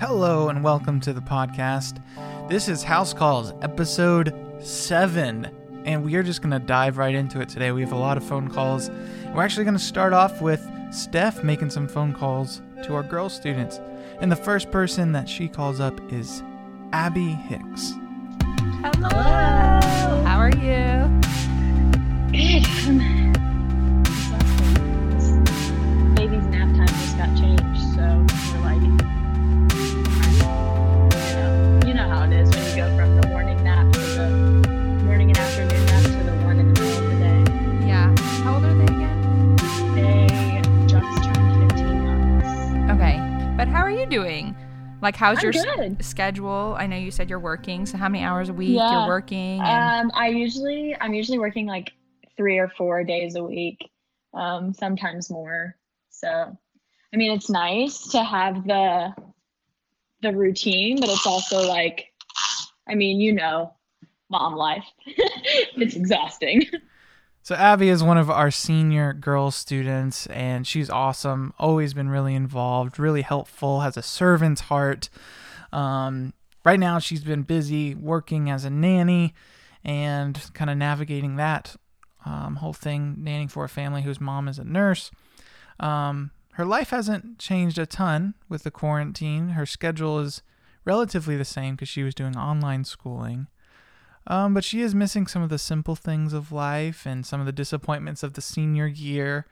Hello and welcome to the podcast. This is House Calls, episode 7, and we are just going to dive right into it today. We have a lot of phone calls. We're actually going to start off with Steph making some phone calls to our girl students. And the first person that she calls up is Abby Hicks. Hello. How are you? Good. Doing? Like, how's I'm your s- schedule? I know you said you're working, so how many hours a week Yeah. you're working? And, Um, I usually I'm usually working like three or four days a week, um, sometimes more. So, I mean, it's nice to have the the routine, but it's also like, I mean, you know, mom life. it's exhausting. So, Abby is one of our senior girl students, and she's awesome. Always been really involved, really helpful, has a servant's heart. Um, right now, she's been busy working as a nanny and kind of navigating that um, whole thing, nannying for a family whose mom is a nurse. Um, her life hasn't changed a ton with the quarantine. Her schedule is relatively the same because she was doing online schooling. Um, but she is missing some of the simple things of life and some of the disappointments of the senior year.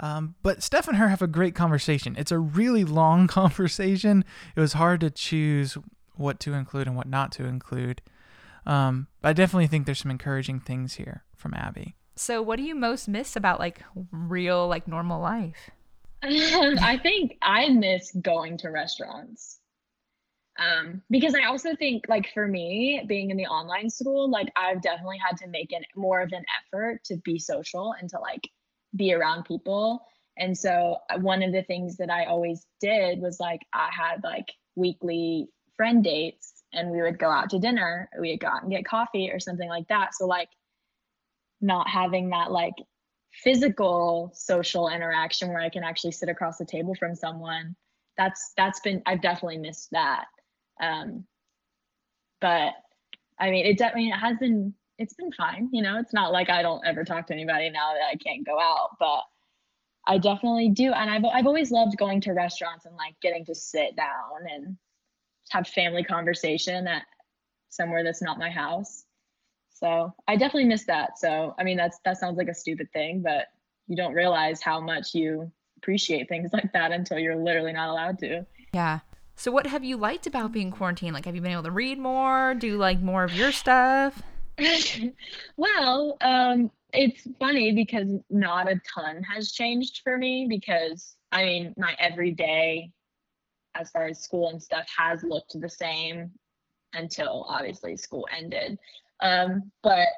Um, but Steph and her have a great conversation. It's a really long conversation. It was hard to choose what to include and what not to include. Um, but I definitely think there's some encouraging things here from Abby. so, what do you most miss about like real, like normal life? I think I miss going to restaurants. Um, because I also think like for me, being in the online school, like I've definitely had to make an more of an effort to be social and to like be around people. And so uh, one of the things that I always did was like I had like weekly friend dates and we would go out to dinner, we would go out and get coffee or something like that. So like not having that like physical social interaction where I can actually sit across the table from someone. That's that's been I've definitely missed that. Um, but I mean, it definitely it has been it's been fine. You know, it's not like I don't ever talk to anybody now that I can't go out, but I definitely do. And I've I've always loved going to restaurants and like getting to sit down and have family conversation at somewhere that's not my house. So I definitely miss that. So I mean that's that sounds like a stupid thing, but you don't realize how much you appreciate things like that until you're literally not allowed to. Yeah. So, what have you liked about being quarantined? Like, have you been able to read more? Do like more of your stuff? well, um, it's funny because not a ton has changed for me because I mean my everyday as far as school and stuff has looked the same until obviously school ended. Um, but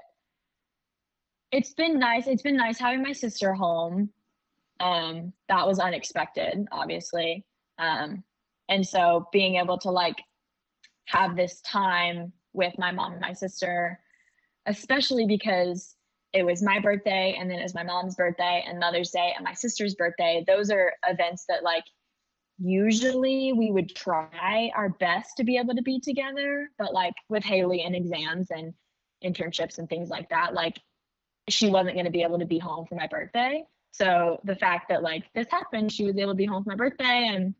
it's been nice. It's been nice having my sister home. Um, that was unexpected, obviously. Um, and so being able to like have this time with my mom and my sister, especially because it was my birthday and then it was my mom's birthday and Mother's Day and my sister's birthday. Those are events that like usually we would try our best to be able to be together, but like with Haley and exams and internships and things like that, like she wasn't going to be able to be home for my birthday. So the fact that like this happened, she was able to be home for my birthday and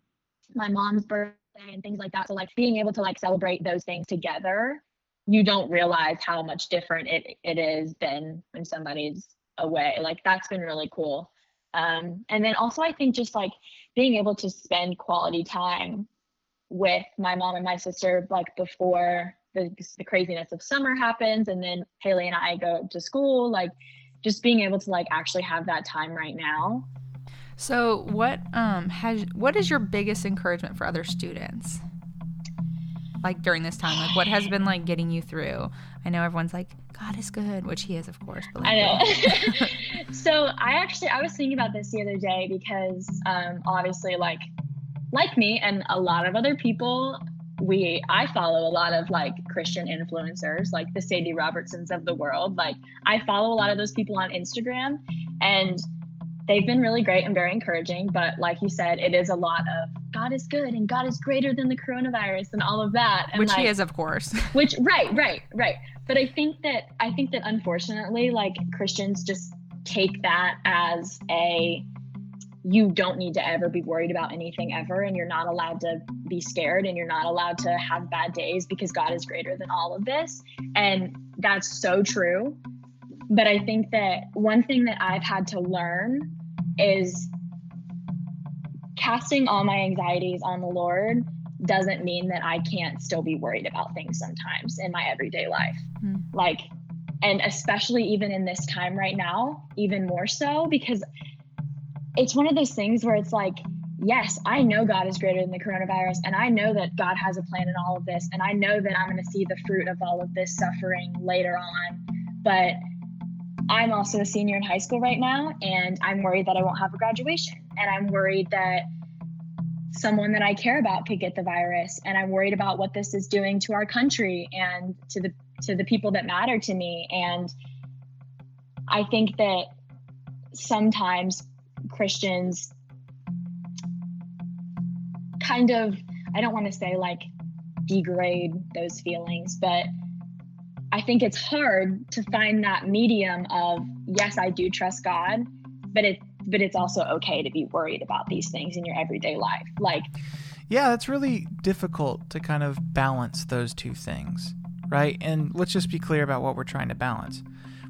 my mom's birthday and things like that. So like being able to like celebrate those things together, you don't realize how much different it it is than when somebody's away. Like that's been really cool. Um, and then also I think just like being able to spend quality time with my mom and my sister like before the, the craziness of summer happens and then Haley and I go to school, like just being able to like actually have that time right now. So, what um has what is your biggest encouragement for other students? Like during this time, like what has been like getting you through? I know everyone's like God is good, which He is, of course. I know. so I actually I was thinking about this the other day because um, obviously like like me and a lot of other people, we I follow a lot of like Christian influencers, like the Sadie Robertsons of the world. Like I follow a lot of those people on Instagram, and they've been really great and very encouraging. But like you said, it is a lot of God is good and God is greater than the coronavirus and all of that. And Which like, he is, of course. which right, right, right. But I think that I think that unfortunately, like Christians just take that as a you don't need to ever be worried about anything ever and you're not allowed to be scared and you're not allowed to have bad days because God is greater than all of this. And that's so true. But I think that one thing that I've had to learn is casting all my anxieties on the Lord doesn't mean that I can't still be worried about things sometimes in my everyday life. Hmm. Like, and especially even in this time right now, even more so because it's one of those things where it's like, yes, I know God is greater than the coronavirus, and I know that God has a plan in all of this, and I know that I'm going to see the fruit of all of this suffering later on. But I'm also a senior in high school right now, and I'm worried that I won't have a graduation, and I'm worried that someone that I care about could get the virus, and I'm worried about what this is doing to our country and to the to the people that matter to me. And I think that sometimes Christians kind of, I don't want to say like degrade those feelings, but I think it's hard to find that medium of yes, I do trust God, but it but it's also okay to be worried about these things in your everyday life. Like Yeah, that's really difficult to kind of balance those two things, right? And let's just be clear about what we're trying to balance.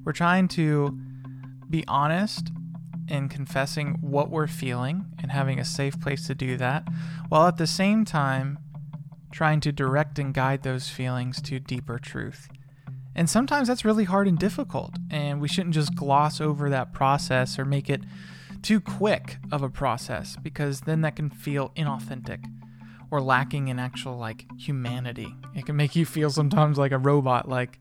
We're trying to be honest in confessing what we're feeling and having a safe place to do that, while at the same time trying to direct and guide those feelings to deeper truth. And sometimes that's really hard and difficult, and we shouldn't just gloss over that process or make it too quick of a process because then that can feel inauthentic or lacking in actual like humanity. It can make you feel sometimes like a robot, like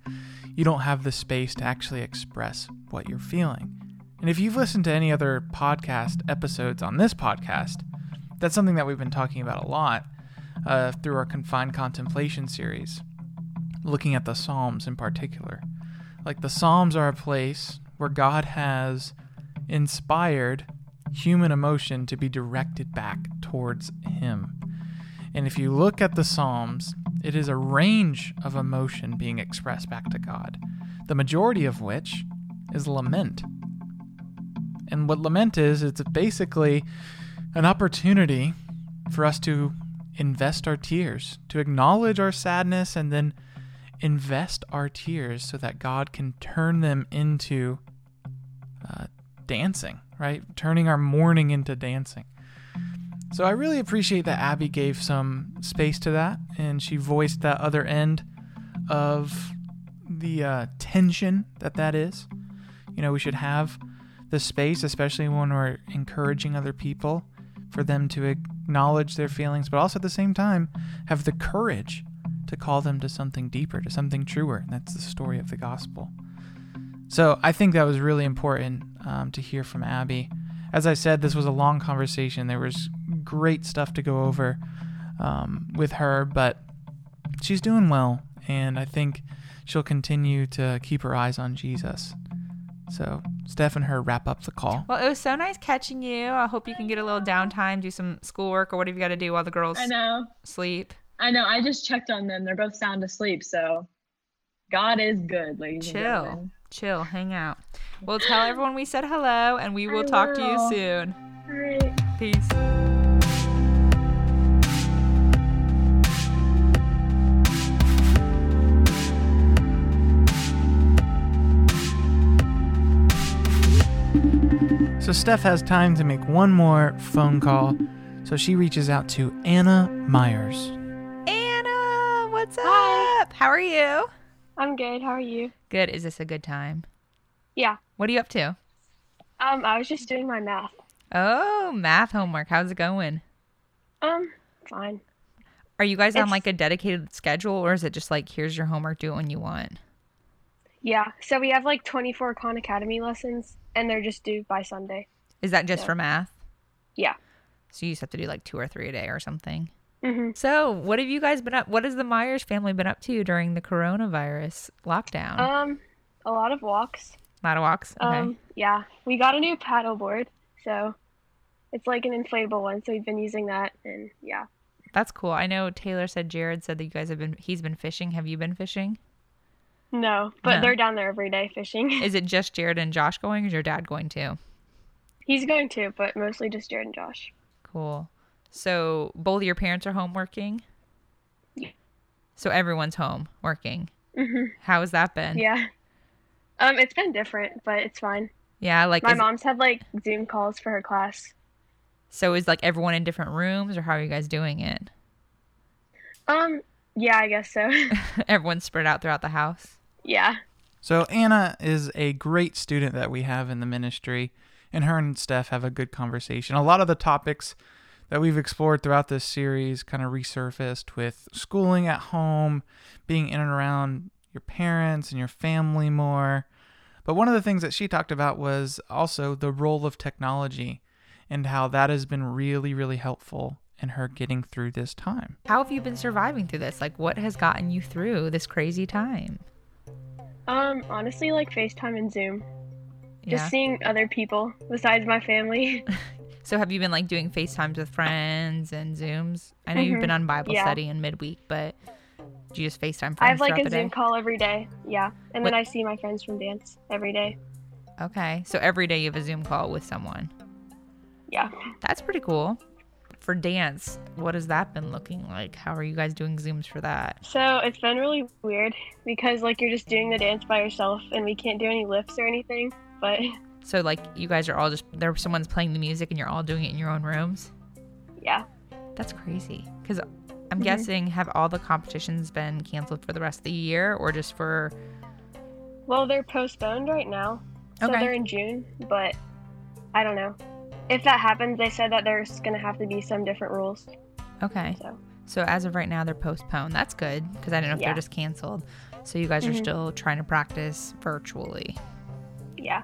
you don't have the space to actually express what you're feeling. And if you've listened to any other podcast episodes on this podcast, that's something that we've been talking about a lot uh, through our confined contemplation series, looking at the Psalms in particular. Like the Psalms are a place where God has inspired human emotion to be directed back towards Him. And if you look at the Psalms, it is a range of emotion being expressed back to God, the majority of which is lament. And what lament is, it's basically an opportunity for us to invest our tears, to acknowledge our sadness, and then invest our tears so that God can turn them into uh, dancing, right? Turning our mourning into dancing. So I really appreciate that Abby gave some space to that and she voiced that other end of the uh, tension that that is. You know, we should have the space, especially when we're encouraging other people, for them to acknowledge their feelings, but also at the same time have the courage to call them to something deeper, to something truer. And that's the story of the gospel. So I think that was really important um, to hear from Abby. As I said, this was a long conversation. There was great stuff to go over um, with her, but she's doing well, and I think she'll continue to keep her eyes on Jesus. So Steph and her wrap up the call. Well, it was so nice catching you. I hope you can get a little downtime, do some schoolwork or whatever you got to do while the girls I know. sleep. I know. I just checked on them. They're both sound asleep. So God is good, ladies and Chill, gentlemen. chill, hang out. We'll tell everyone we said hello, and we will I talk to you soon. All right. Peace. So Steph has time to make one more phone call. So she reaches out to Anna Myers. How are you? I'm good. How are you? Good. Is this a good time? Yeah. What are you up to? Um, I was just doing my math. Oh, math homework. How's it going? Um, fine. Are you guys on like a dedicated schedule or is it just like here's your homework, do it when you want? Yeah. So we have like 24 Khan Academy lessons, and they're just due by Sunday. Is that just Yeah. for math? Yeah. So you just have to do like two or three a day or something. Mhm. So, what have you guys been up? What has the Myers family been up to during the coronavirus lockdown? Um, a lot of walks. a lot of walks. Okay. Um, yeah. We got a new paddle board, So it's like an inflatable one. So we've been using that, and yeah. That's cool. I know Taylor said Jared said that you guys have been he's been fishing. Have you been fishing? No, but No. they're down there every day fishing. Is it just Jared and Josh going? Or is your dad going too? He's going to, but mostly just Jared and Josh. Cool. So both of your parents are home working? Yeah. So everyone's home working. hmm How has that been? Yeah. Um, it's been different, but it's fine. Yeah, like My is- mom's had like Zoom calls for her class. so is like everyone in different rooms or how are you guys doing it? Um, yeah, I guess so. Everyone's spread out throughout the house. yeah. So Anna is a great student that we have in the ministry, and her and Steph have a good conversation. A lot of the topics that we've explored throughout this series kind of resurfaced with schooling at home, being in and around your parents and your family more. But one of the things that she talked about was also the role of technology and how that has been really, really helpful in her getting through this time. How have you been surviving through this? Like what has gotten you through this crazy time? Um, honestly, like FaceTime and Zoom. Just seeing other people besides my family. So have you been like doing FaceTimes with friends and Zooms? I know you've Mhm. been on Bible Yeah. study and midweek, but do you just FaceTime friends I have like a Zoom call every day. Yeah. And What- then I see my friends from dance every day. Okay. So every day you have a Zoom call with someone. Yeah. That's pretty cool. For dance, what has that been looking like? How are you guys doing Zooms for that? So it's been really weird because like you're just doing the dance by yourself and we can't do any lifts or anything. But So like you guys are all just there someone's playing the music and you're all doing it in your own rooms? yeah. That's crazy. Cuz I'm Mhm. guessing have all the competitions been canceled for the rest of the year or just for Well, they're postponed right now. So Okay. they're in June, but I don't know. If that happens, they said that there's going to have to be some different rules. Okay. So, So as of right now they're postponed. That's good because I didn't know if Yeah. they're just canceled. So you guys are Mhm. still trying to practice virtually. yeah.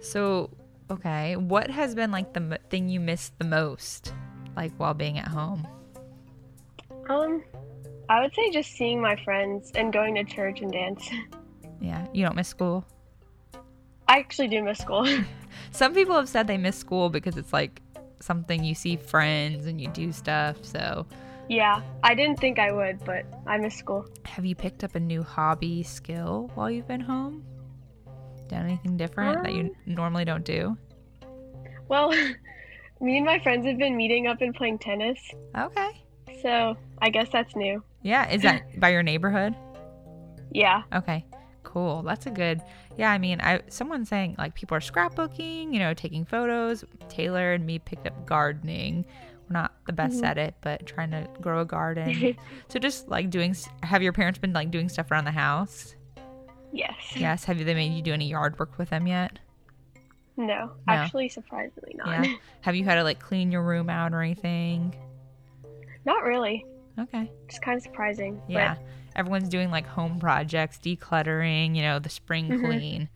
So, okay, what has been like the m- thing you missed the most, like while being at home? Um I would say just seeing my friends and going to church and dance. Yeah, you don't miss school. I actually do miss school. Some people have said they miss school because it's like something you see friends and you do stuff. So, yeah. I didn't think I would, but I miss school. have you picked up a new hobby skill while you've been home? Done anything different that you normally don't do? Well, me and my friends have been meeting up and playing tennis. Okay. So, I guess that's new. Yeah, is that by your neighborhood? Yeah. Okay. Cool. That's a good. Yeah, I mean, I someone's saying like people are scrapbooking, you know, taking photos. Taylor and me picked up gardening. We're not the best Mhm. at it, but trying to grow a garden. so just like doing have your parents been like doing stuff around the house? Yes. Yes. Have they made you do any yard work with them yet? No, actually surprisingly not. Yeah. Have you had to like clean your room out or anything? not really. Okay. Just kind of surprising. but- Yeah. Everyone's doing like home projects, decluttering, you know, the spring Mhm. clean.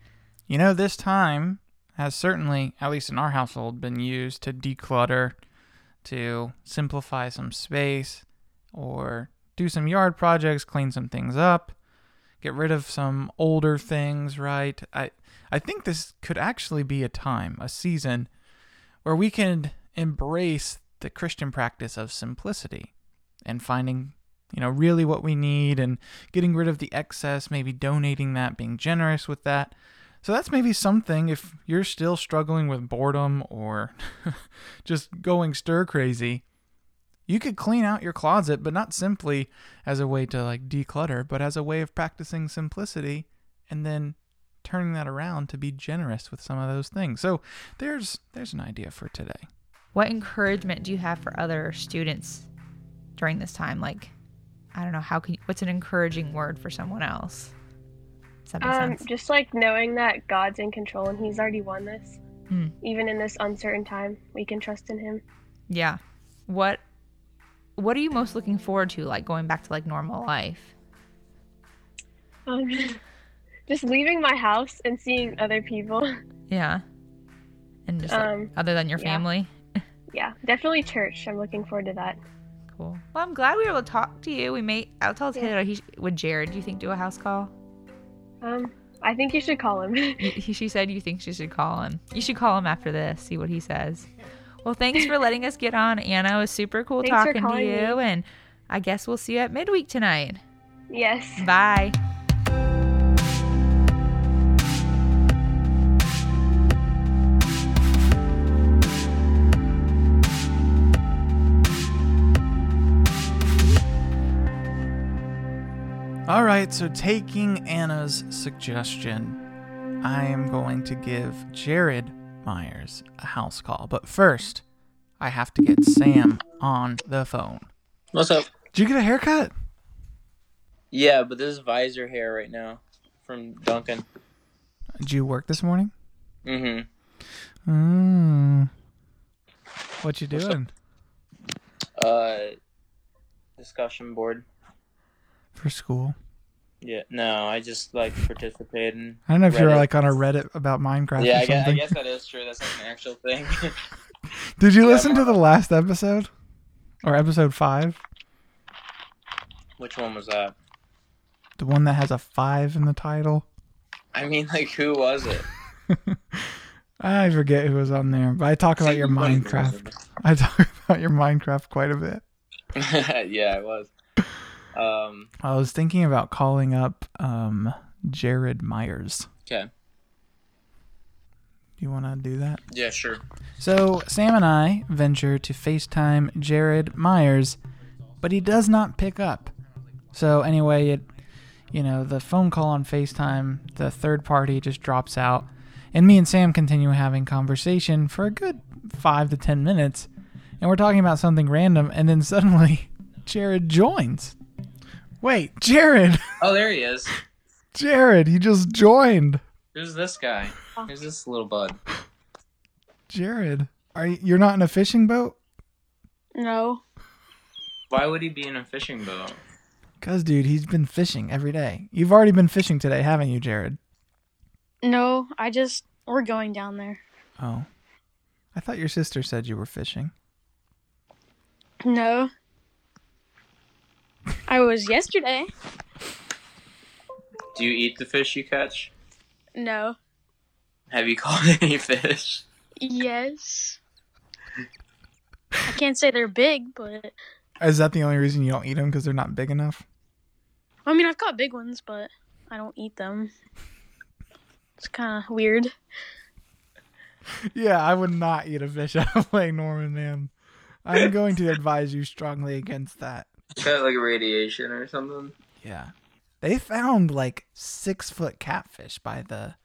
You know, this time has certainly, at least in our household, been used to declutter, to simplify some space, or do some yard projects, clean some things up, get rid of some older things, right? I I think this could actually be a time, a season where we can embrace the Christian practice of simplicity and finding, you know, really what we need and getting rid of the excess, maybe donating that, being generous with that. So that's maybe something if you're still struggling with boredom or just going stir crazy. You could clean out your closet, but not simply as a way to like declutter, but as a way of practicing simplicity and then turning that around to be generous with some of those things. So there's there's an idea for today. What encouragement do you have for other students during this time? Like, I don't know, how can you, what's an encouraging word for someone else? Does that make Um, sense? just like knowing that God's in control and He's already won this. Hmm. Even in this uncertain time, we can trust in Him. Yeah. What What are you most looking forward to, like going back to like normal life? Um, just leaving my house and seeing other people. Yeah. And just like, Um, other than your yeah. family. yeah, definitely church. I'm looking forward to that. Cool. Well, I'm glad we were able to talk to you. We may. I'll tell Yeah. Taylor. He would Jared. Do you think do a house call? Um, I think you should call him. He, she said you think she should call him. You should call him after this, see what he says. Well, thanks for letting us get on, Anna. It was super cool Thanks talking to you, me. and I guess we'll see you at midweek tonight. yes. Bye. All right, so taking Anna's suggestion, I am going to give Jared Myers a house call. But first, I have to get Sam on the phone. What's up? Did you get a haircut? Yeah, but this is visor hair right now from Dunkin'. Did you work this morning? Mm-hmm. Mm. What you doing Uh, discussion board. for school? Yeah, no, I just like participating. I don't know if you're like on a Reddit about Minecraft Yeah, or I guess, I guess that is true. That's like an actual thing. Did you Yeah, listen to the last episode? Or episode five? Which one was that? The one that has a five in the title? I mean, like, who was it? I forget who was on there, but I talk about your Minecraft. I talk about your Minecraft quite a bit. yeah, it was. Um. I was thinking about calling up um, Jared Myers. Okay. Do you want to do that? Yeah, sure. So, Sam and I venture to FaceTime Jared Myers, but he does not pick up. So, anyway, it you know, the phone call on FaceTime, the third party just drops out, and me and Sam continue having conversation for a good 5 to 10 minutes, and we're talking about something random and then suddenly Jared joins. Wait, Jared, Oh, there he is. Jared, you just joined. Who's this guy? Who's this little bud? Jared, are you, you're not in a fishing boat? No. Why would he be in a fishing boat? Cause, dude, he's been fishing every day. You've already been fishing today, haven't you, Jared? No, I just we're going down there. Oh, I thought your sister said you were fishing. No. I was yesterday. Do you eat the fish you catch? No. Have you caught any fish? Yes. I can't say they're big, but Is that the only reason you don't eat them? Because they're not big enough? I mean I've caught big ones, but I don't eat them. It's kind of weird. Yeah, I would not eat a fish out of Lake Norman, man. I'm going to advise you strongly against that. Got like radiation or something? Yeah, they found like six foot catfish by the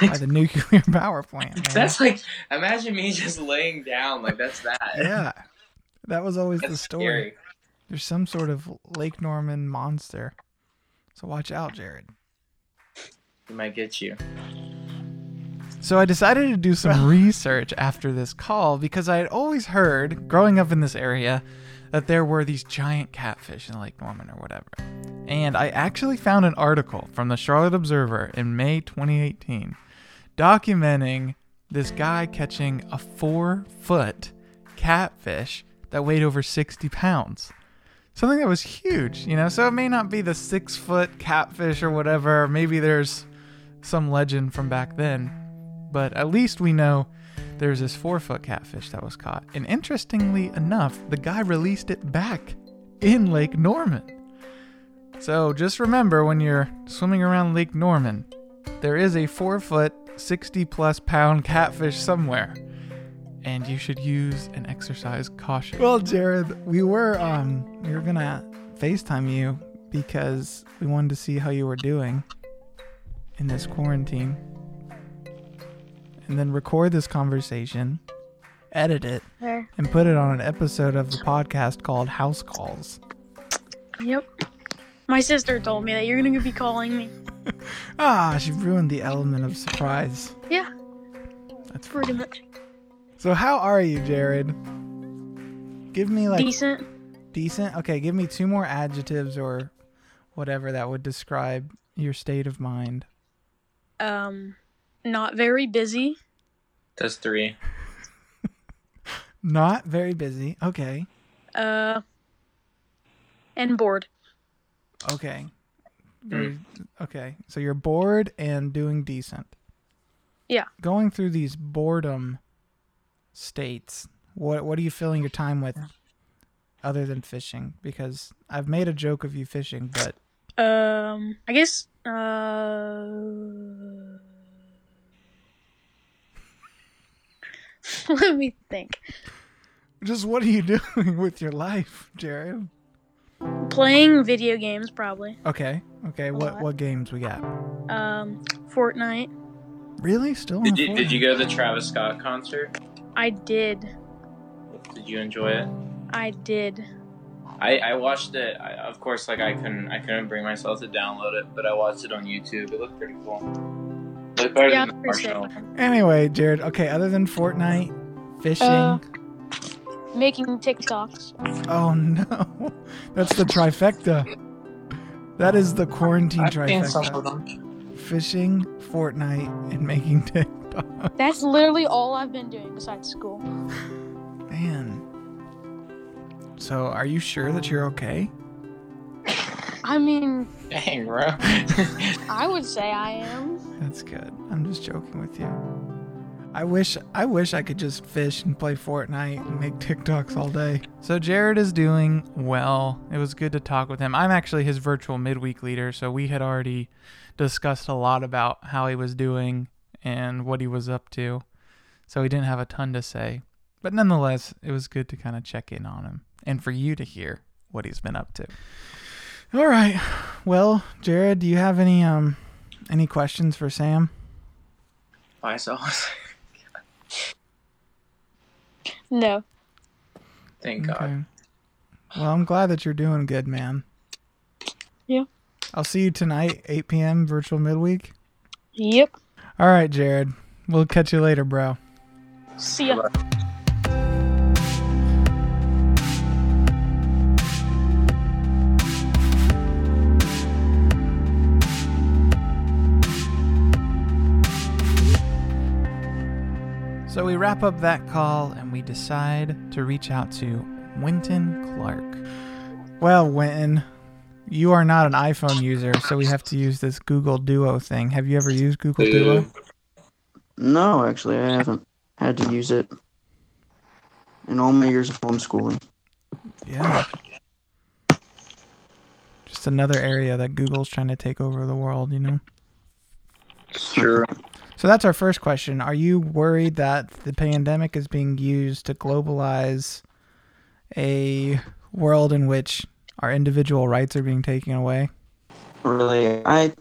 by the nuclear power plant. Man. That's like imagine me just laying down like that's that. yeah, that was always That's the story. scary. There's some sort of Lake Norman monster, so watch out, Jared. He might get you. So I decided to do some research after this call because I had always heard, growing up in this area, that there were these giant catfish in Lake Norman or whatever. And I actually found an article from the Charlotte Observer in May 2018 documenting this guy catching a four foot catfish that weighed over 60 pounds. Something that was huge, you know? So it may not be the six foot catfish or whatever. Maybe there's some legend from back then but at least we know there's this four foot catfish that was caught. And interestingly enough, the guy released it back in Lake Norman. So just remember when you're swimming around Lake Norman, there is a four foot, 60 plus pound catfish somewhere. And you should use and exercise caution. Well, Jared, we were um we were gonna FaceTime you because we wanted to see how you were doing in this quarantine and then record this conversation, edit it, There. and put it on an episode of the podcast called House Calls. Yep. My sister told me that you're gonna be calling me. Ah, she ruined the element of surprise. Yeah, That's pretty much So how are you, Jared? Give me like decent. decent. Okay, give me two more adjectives or whatever that would describe your state of mind. Um, not very busy. That's three. Not very busy. Okay. Uh, and bored. Okay. very okay. So you're bored and doing decent. Yeah. Going through these boredom states, what what are you filling your time with other than fishing? Because I've made a joke of you fishing, but Um, I guess. Uh, let me think. just what are you doing with your life, Jared? Playing video games, probably. Okay. Okay. What lot. what games we got? Um, Fortnite. Really? Still? Did you, did you go to the Travis Scott concert? I did. Did you enjoy it? I did. I, I watched it. I, of course, like I couldn't I couldn't bring myself to download it, but I watched it on YouTube. It looked pretty cool. Looked better Yeah, than the. Marshmello. Anyway, Jared. Okay. Other than Fortnite, fishing. Uh, Making TikToks. Oh no, that's the trifecta. That is the quarantine I've seen some of trifecta. them. Fishing, Fortnite, and making TikTok. That's literally all I've been doing besides school. Man. So, are you sure that you're okay? I mean, Dang, bro. I would say I am. That's good. I'm just joking with you. I wish I wish I could just fish and play Fortnite and make TikToks all day. So Jared is doing well. It was good to talk with him. I'm actually his virtual midweek leader, so we had already discussed a lot about how he was doing and what he was up to. So he didn't have a ton to say. But nonetheless, it was good to kind of check in on him and for you to hear what he's been up to. All right. Well, Jared, do you have any um any questions for Sam? Myself. No. Thank God. Well, I'm glad that you're doing good, man. Yeah. I'll see you tonight, 8 p.m. virtual midweek. Yep. All right, Jared. We'll catch you later, bro. See ya. So we wrap up that call and we decide to reach out to Wynton Clark. Well, Wynton, you are not an iPhone user, so we have to use this Google Duo thing. Have you ever used Google Duo? No, actually, I haven't had to use it in all my years of homeschooling. Yeah. Just another area that Google's trying to take over the world, you know? Sure. So that's our first question. Are you worried that the pandemic is being used to globalize a world in which our individual rights are being taken away? Really, I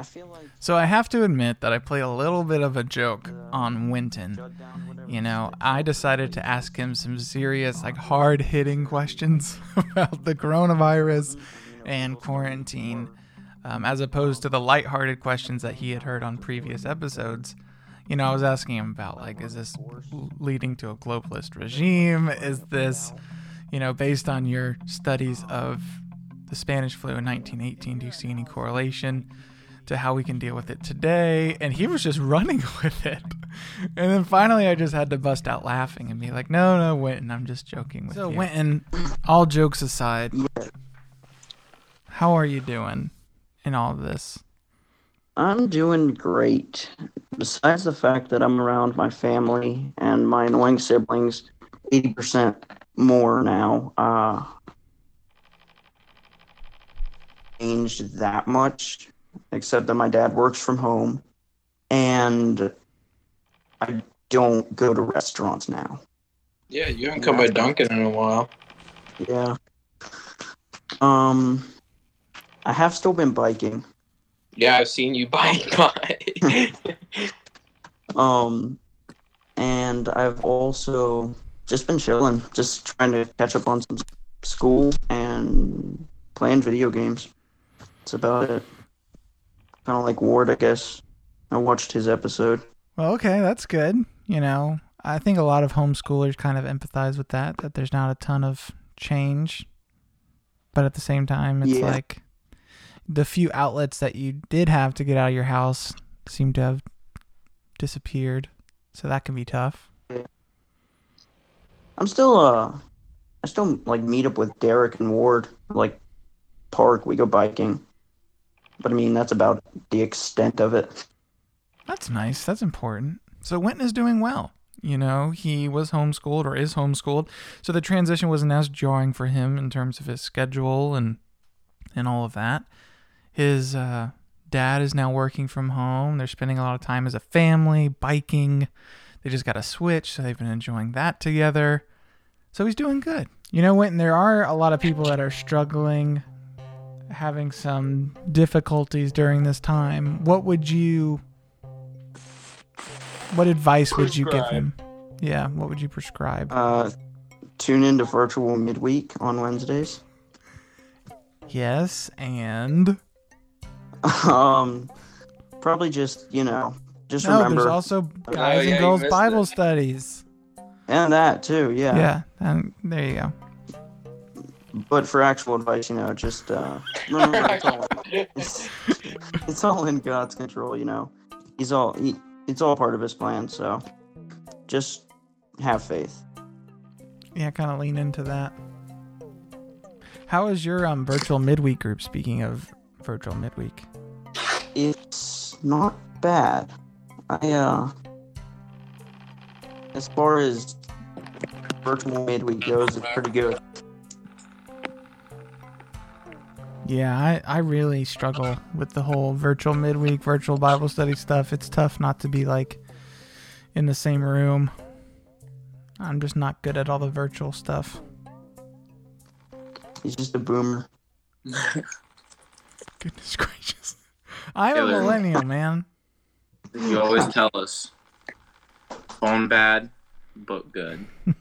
I feel like So I have to admit that I play a little bit of a joke on Wynton. You know, I decided to ask him some serious, like hard hitting questions about the coronavirus mm-hmm. and quarantine, um, as opposed to the lighthearted questions that he had heard on previous episodes. You know, I was asking him about, like, is this leading to a globalist regime? Is this, you know, based on your studies of the Spanish flu in 1918, do you see any correlation? to how we can deal with it today. And he was just running with it. And then finally, I just had to bust out laughing and be like, no, no, Wynton, I'm just joking with so, you. So, Wynton, all jokes aside, how are you doing in all of this? I'm doing great. Besides the fact that I'm around my family and my annoying siblings 80% more now, uh, changed that much, except that my dad works from home and I don't go to restaurants now. Yeah, you haven't come by Dunkin' in a while. Yeah. Um, I have still been biking. Yeah, I've seen you bike by. Um, and I've also just been chilling, just trying to catch up on some school and playing video games. That's about it. Kind of like Ward, I guess. I watched his episode. Well, okay, that's good. You know, I think a lot of homeschoolers kind of empathize with that, that there's not a ton of change. But at the same time, it's Yeah. like the few outlets that you did have to get out of your house seem to have disappeared. So that can be tough. I'm still, uh, I still like meet up with Derek and Ward like park. We go biking. But I mean, that's about the extent of it. That's nice. That's important. So Wynton is doing well. You know, he was homeschooled or is homeschooled, so the transition wasn't as jarring for him in terms of his schedule and and all of that. His uh, dad is now working from home. They're spending a lot of time as a family biking. They just got a switch, so they've been enjoying that together. So he's doing good. You know, Wynton, there are a lot of people that are struggling, having some difficulties during this time. What would you what advice would you give him? Yeah, what would you prescribe? Uh, tune into virtual midweek on Wednesdays. Yes, and Um, probably just you know, just no, remember there's also guys yeah, and girls Bible it. studies. and that too. Yeah. Yeah, and there you go. But for actual advice, you know, just uh, remember it's all, it's, it's all in God's control. You know, He's all he, it's all part of His plan. So just have faith. Yeah, kind of lean into that. How is your um virtual midweek group? Speaking of virtual midweek, It's not bad. I uh, as far as virtual midweek goes, it's pretty good. yeah, I I really struggle with the whole virtual midweek, virtual Bible study stuff. It's tough not to be like in the same room. I'm just not good at all the virtual stuff. He's just a boomer. Goodness gracious. I'm a millennial, man. You always tell us. Phone bad, book good.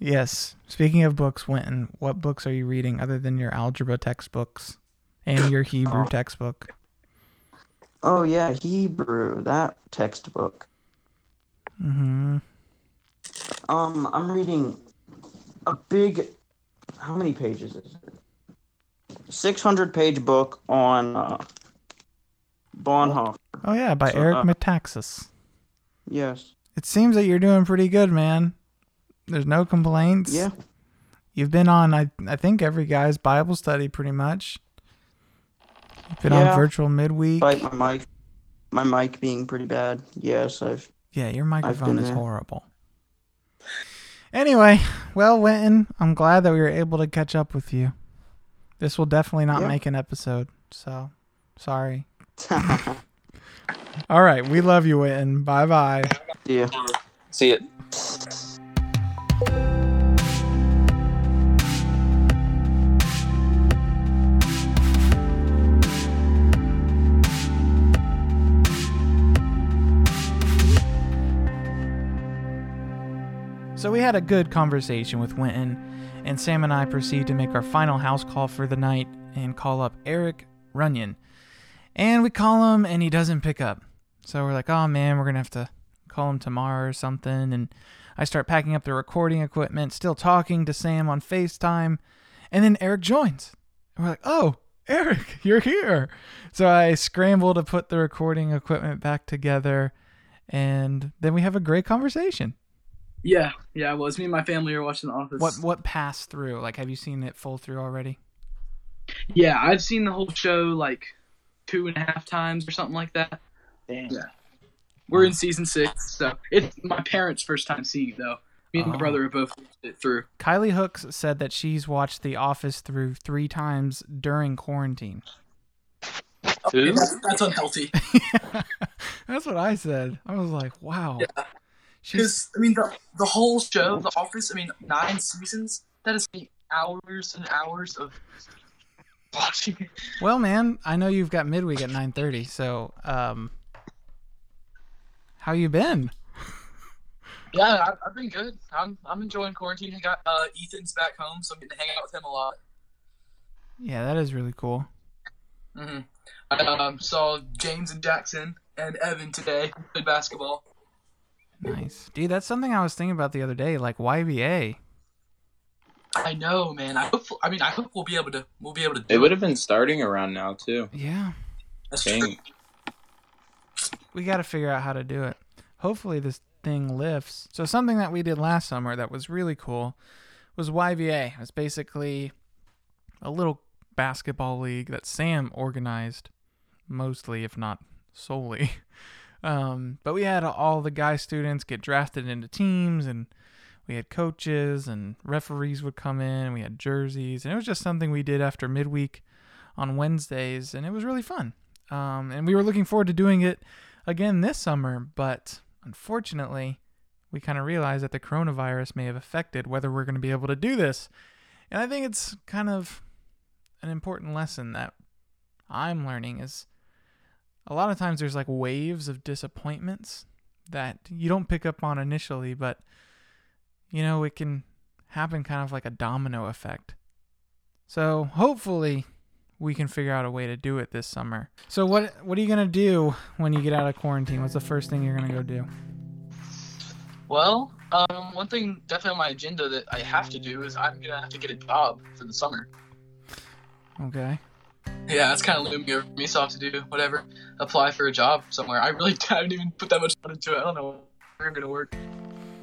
Yes. Speaking of books, Wynton, what books are you reading other than your algebra textbooks and your Hebrew Oh. textbook? Oh yeah, Hebrew, that textbook. Mm-hmm. Um, I'm reading a big. How many pages is it? Six hundred page book on uh, Bonhoeffer. Oh yeah, by So, Eric uh, Metaxas. Yes. It seems that you're doing pretty good, man. There's no complaints. Yeah. You've been on, I I think every guy's Bible study pretty much. You've been Yeah. on virtual midweek. Despite my mic, my mic being pretty bad. Yes, I've. Yeah, your microphone is there. horrible. Anyway, well, Wynton, I'm glad that we were able to catch up with you. This will definitely not Yeah. make an episode, so sorry. All right, we love you, Wynton. Bye bye. yeah. See it. So we had a good conversation with Wynton, and Sam and I proceed to make our final house call for the night and call up Eric Runyon. And we call him, and he doesn't pick up. So we're like, oh man, we're gonna have to call him tomorrow or something. And I start packing up the recording equipment, still talking to Sam on FaceTime, and then Eric joins. And we're like, oh, Eric, you're here. So I scramble to put the recording equipment back together, and then we have a great conversation. Yeah, yeah, it was. Me and my family were watching The Office. What what passed through? Like, have you seen it full through already? Yeah, I've seen the whole show like two and a half times or something like that. Damn. Yeah. We're in season six, so it's my parents' first time seeing it though. Me and my Oh. brother are both watched it through. Kylie Hooks said that she's watched The Office through three times during quarantine. Who? That's, that's unhealthy. That's what I said. I was like, wow. Yeah. Because I mean, the the whole show, The Office. I mean, nine seasons. That is hours and hours of watching. it. well, man. I know you've got midweek at nine thirty. So, um, how you been? Yeah, I, I've been good. I'm I'm enjoying quarantine. I got uh, Ethan's back home, so I'm getting to hang out with him a lot. Yeah, that is really cool. Mm-hmm. I um, saw James and Jackson and Evan today play basketball. Nice, dude. That's something I was thinking about the other day. Like YBA. I know, man. I hope. I mean, I hope we'll be able to. We'll be able to. Do It would have been starting around now too. Yeah, That's true. We got to figure out how to do it. Hopefully, this thing lifts. So, something that we did last summer that was really cool was YBA. It was basically a little basketball league that Sam organized, mostly, if not solely. Um, but we had all the guy students get drafted into teams, and we had coaches and referees would come in. We had jerseys, and it was just something we did after midweek on Wednesdays, and it was really fun. Um, and we were looking forward to doing it again this summer, but unfortunately, we kind of realized that the coronavirus may have affected whether we're going to be able to do this. And I think it's kind of an important lesson that I'm learning is a lot of times there's like waves of disappointments that you don't pick up on initially, but you know, it can happen kind of like a domino effect. So hopefully we can figure out a way to do it this summer. So what what are you gonna do when you get out of quarantine? What's the first thing you're gonna go do? Well, um, one thing definitely on my agenda that I have to do is I'm gonna have to get a job for the summer. Okay. Yeah, that's kind of looming over me, so I have to do whatever, apply for a job somewhere. I really haven't even put that much thought into it. I don't know where I'm gonna work,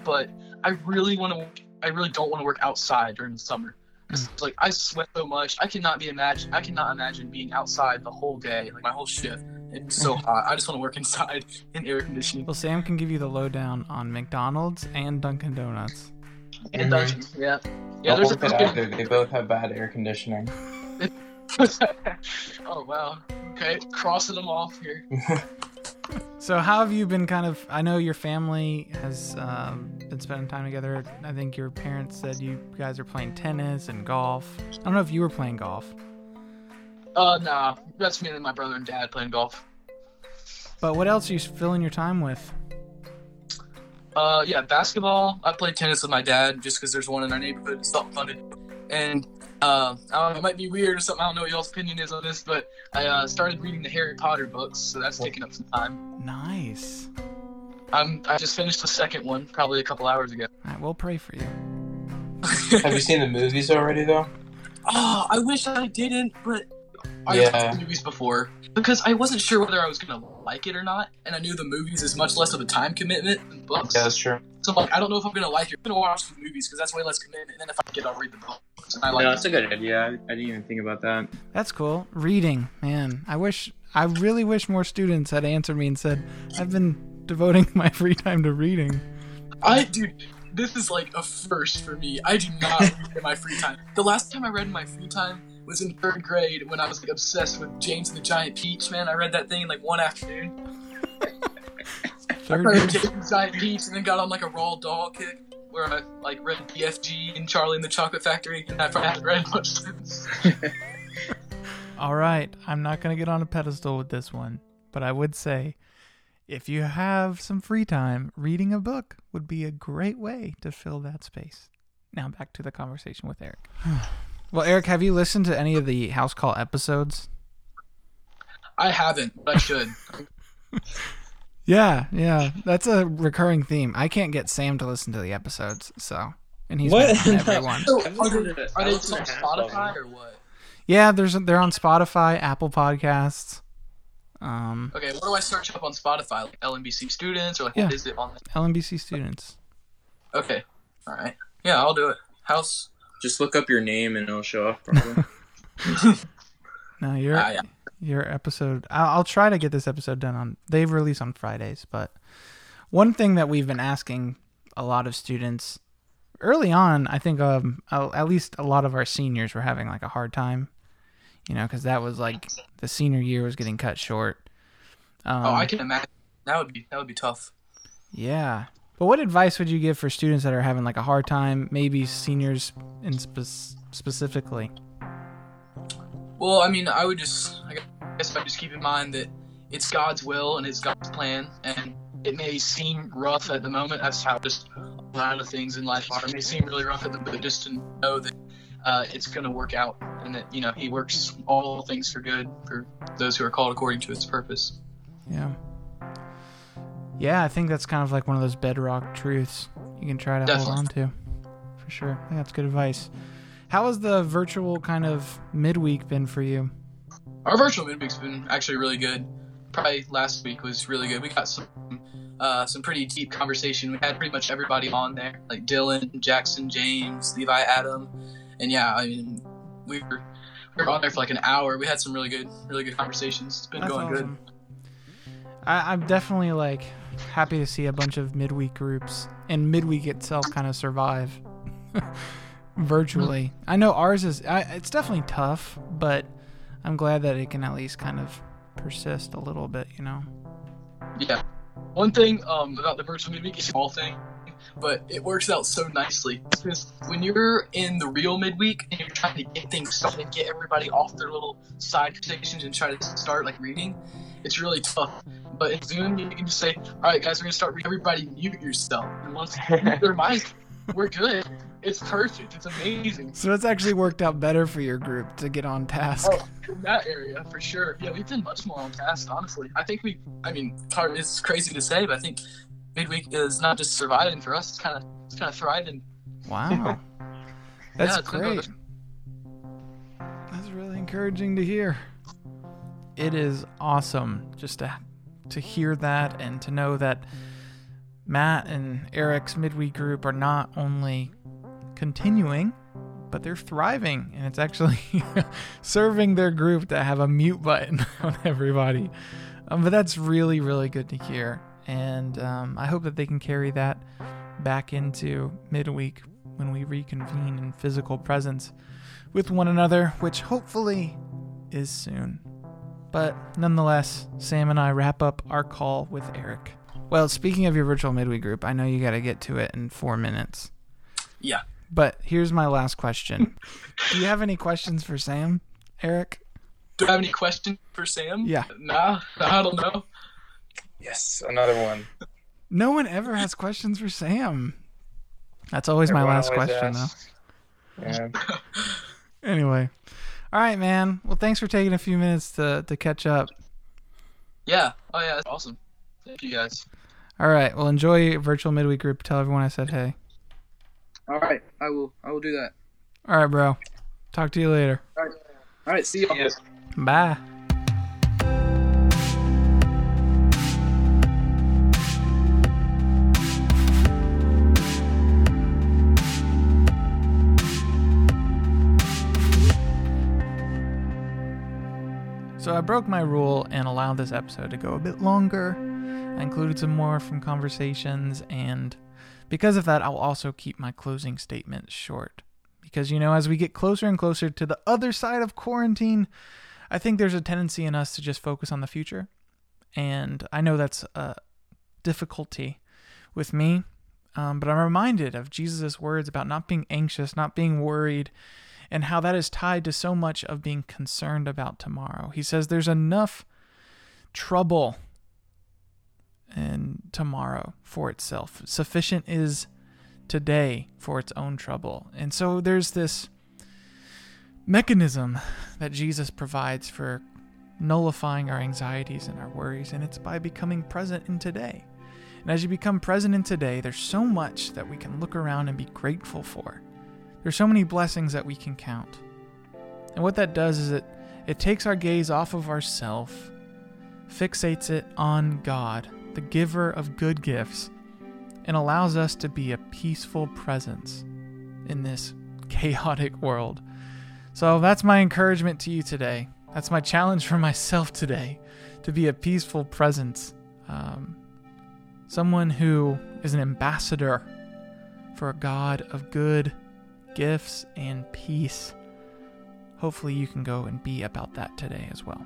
but I really want to. I really don't want to work outside during the summer. 'Cause, like I sweat so much, I cannot be imagine. I cannot imagine being outside the whole day, like my whole shift. It's so hot. I just want to work inside in air conditioning. Well, Sam can give you the lowdown on McDonald's and Dunkin' Donuts. And Mhm. dungeons, yeah. Yeah, I'll there's a work it. They both have bad air conditioning. oh wow. Okay, crossing them off here. So how have you been? Kind of. I know your family has um, been spending time together. I think your parents said you guys are playing tennis and golf. I don't know if you were playing golf, Uh, nah, that's me and my brother and dad playing golf. but what else are you filling your time with? Uh, yeah, basketball. I play tennis with my dad just because there's one in our neighborhood. It's not funded. And uh, I don't know, it might be weird or something. I don't know what y'all's opinion is on this, but I uh, started reading the Harry Potter books, so that's taking up some time. Nice. I'm I just finished the second one probably a couple hours ago. All right, we'll pray for you. have you seen the movies already, though? Oh, I wish I didn't, but I Yeah. watched the movies before because I wasn't sure whether I was gonna like it or not, and I knew the movies is much less of a time commitment than books. Yeah, that's true. So like, I don't know if I'm gonna like it. I'm gonna watch the movies because that's way less commitment. And then if I get, I'll read the books. And I like. no, that's a good idea. I, I didn't even think about that. That's cool. Reading, man. I wish. I really wish more students had answered me and said, "I've been devoting my free time to reading." I dude, this is like a first for me. I do not read in my free time. The last time I read in my free time was in third grade when I was like obsessed with James and the Giant Peach. Man, I read that thing in like one afternoon. Third. I read James and the Giant Peach, and then got on like a Roald Dahl kick where I like read BFG and Charlie and the Chocolate Factory, and I probably haven't read much since. All right, I'm not going to get on a pedestal with this one, but I would say if you have some free time, reading a book would be a great way to fill that space. Now back to the conversation with Eric. well, Eric, have you listened to any of the House Call episodes? I haven't, but I should. Yeah, yeah, that's a recurring theme. I can't get Sam to listen to the episodes, so and he's What? been on everyone. So, I've are they, are they on to half of Spotify or what? Yeah, there's they're on Spotify, Apple Podcasts, um, Okay, what do I search up on Spotify? Like LMBC students or like Yeah. what is it on? LMBC students. Okay, all right. Yeah, I'll do it. House. Just look up your name and it'll show up. Probably. No, your Ah, yeah. Your episode. I'll, I'll try to get this episode done on. They release on Fridays, but one thing that we've been asking a lot of students early on, I think um at at least a lot of our seniors were having like a hard time, you know, because that was like the senior year was getting cut short. Um, oh, I can imagine. That would be that would be tough. Yeah. But what advice would you give for students that are having like a hard time, maybe seniors in spe- specifically? Well, I mean, I would just, I guess, I just keep in mind that it's God's will and it's God's plan, and it may seem rough at the moment. That's how just a lot of things in life are. It may seem really rough at the moment, just to know that uh, it's going to work out, and that you know He works all things for good for those who are called according to His purpose. Yeah. Yeah, I think that's kind of like one of those bedrock truths you can try to hold on to. For sure. I think that's good advice. How has the virtual kind of midweek been for you? Our virtual midweek's been actually really good. Probably last week was really good. We got some uh, some pretty deep conversation. We had pretty much everybody on there, like Dylan, Jackson, James, Levi, Adam, and yeah, I mean, we were we were on there for like an hour. We had some really good, really good conversations. It's been That's going awesome. I, I'm definitely like happy to see a bunch of midweek groups and midweek itself kind of survive virtually. I know ours is I, it's definitely tough, but I'm glad that it can at least kind of persist a little bit. You know. Yeah. One thing um, about the virtual midweek is a small thing, but it works out so nicely. Because when you're in the real midweek and you're trying to get things started get everybody off their little side stations and try to start like reading, it's really tough. But in Zoom, you can just say, "All right, guys, we're gonna start. reading. Everybody, mute yourself." And once their mic, we're good. It's perfect. It's amazing. So it's actually worked out better for your group to get on task. Oh, in that area for sure. Yeah, we've been much more on task, honestly. I think we. I mean, it's crazy to say, but I think midweek is not just surviving for us. It's kind of, it's kind of thriving. Wow. That's Yeah, great. That's really encouraging to hear. It is awesome just to to hear that and to know that Matt and Eric's midweek group are not only continuing, but they're thriving and it's actually serving their group to have a mute button on everybody. Um, but that's really, really good to hear. And um, I hope that they can carry that back into midweek when we reconvene in physical presence with one another, which hopefully is soon. But nonetheless, Sam and I wrap up our call with Eric. Well, speaking of your virtual midweek group, I know you got to get to it in four minutes. Yeah. But here's my last question Do you have any questions for Sam, Eric? Do I have any questions for Sam? Yeah. Nah, I don't know. Yes, another one. No one ever has questions for Sam. That's always my last always question, asks. Yeah. though. Anyway. All right, man. Well, thanks for taking a few minutes to, to catch up. Yeah. Oh yeah, awesome. Thank you guys. All right. Well, enjoy virtual midweek group. Tell everyone I said hey. All right, I will. I will do that. All right, bro. Talk to you later. All right. All right. see you. Yes. Bye. So I broke my rule and allowed this episode to go a bit longer. I included some more from conversations, and because of that, I'll also keep my closing statement short. Because, you know, as we get closer and closer to the other side of quarantine, I think there's a tendency in us to just focus on the future. And I know that's a difficulty with me, um, but I'm reminded of Jesus' words about not being anxious, not being worried, and how that is tied to so much of being concerned about tomorrow. He says there's enough trouble in tomorrow for itself. Sufficient is today for its own trouble. And so there's this mechanism that Jesus provides for nullifying our anxieties and our worries, and it's by becoming present in today. And as you become present in today, there's so much that we can look around and be grateful for. There's so many blessings that we can count. And what that does is it it takes our gaze off of ourself, fixates it on God, the giver of good gifts, and allows us to be a peaceful presence in this chaotic world. So that's my encouragement to you today. That's my challenge for myself today to be a peaceful presence. Um, someone who is an ambassador for a God of good gifts and peace. Hopefully, you can go and be about that today as well.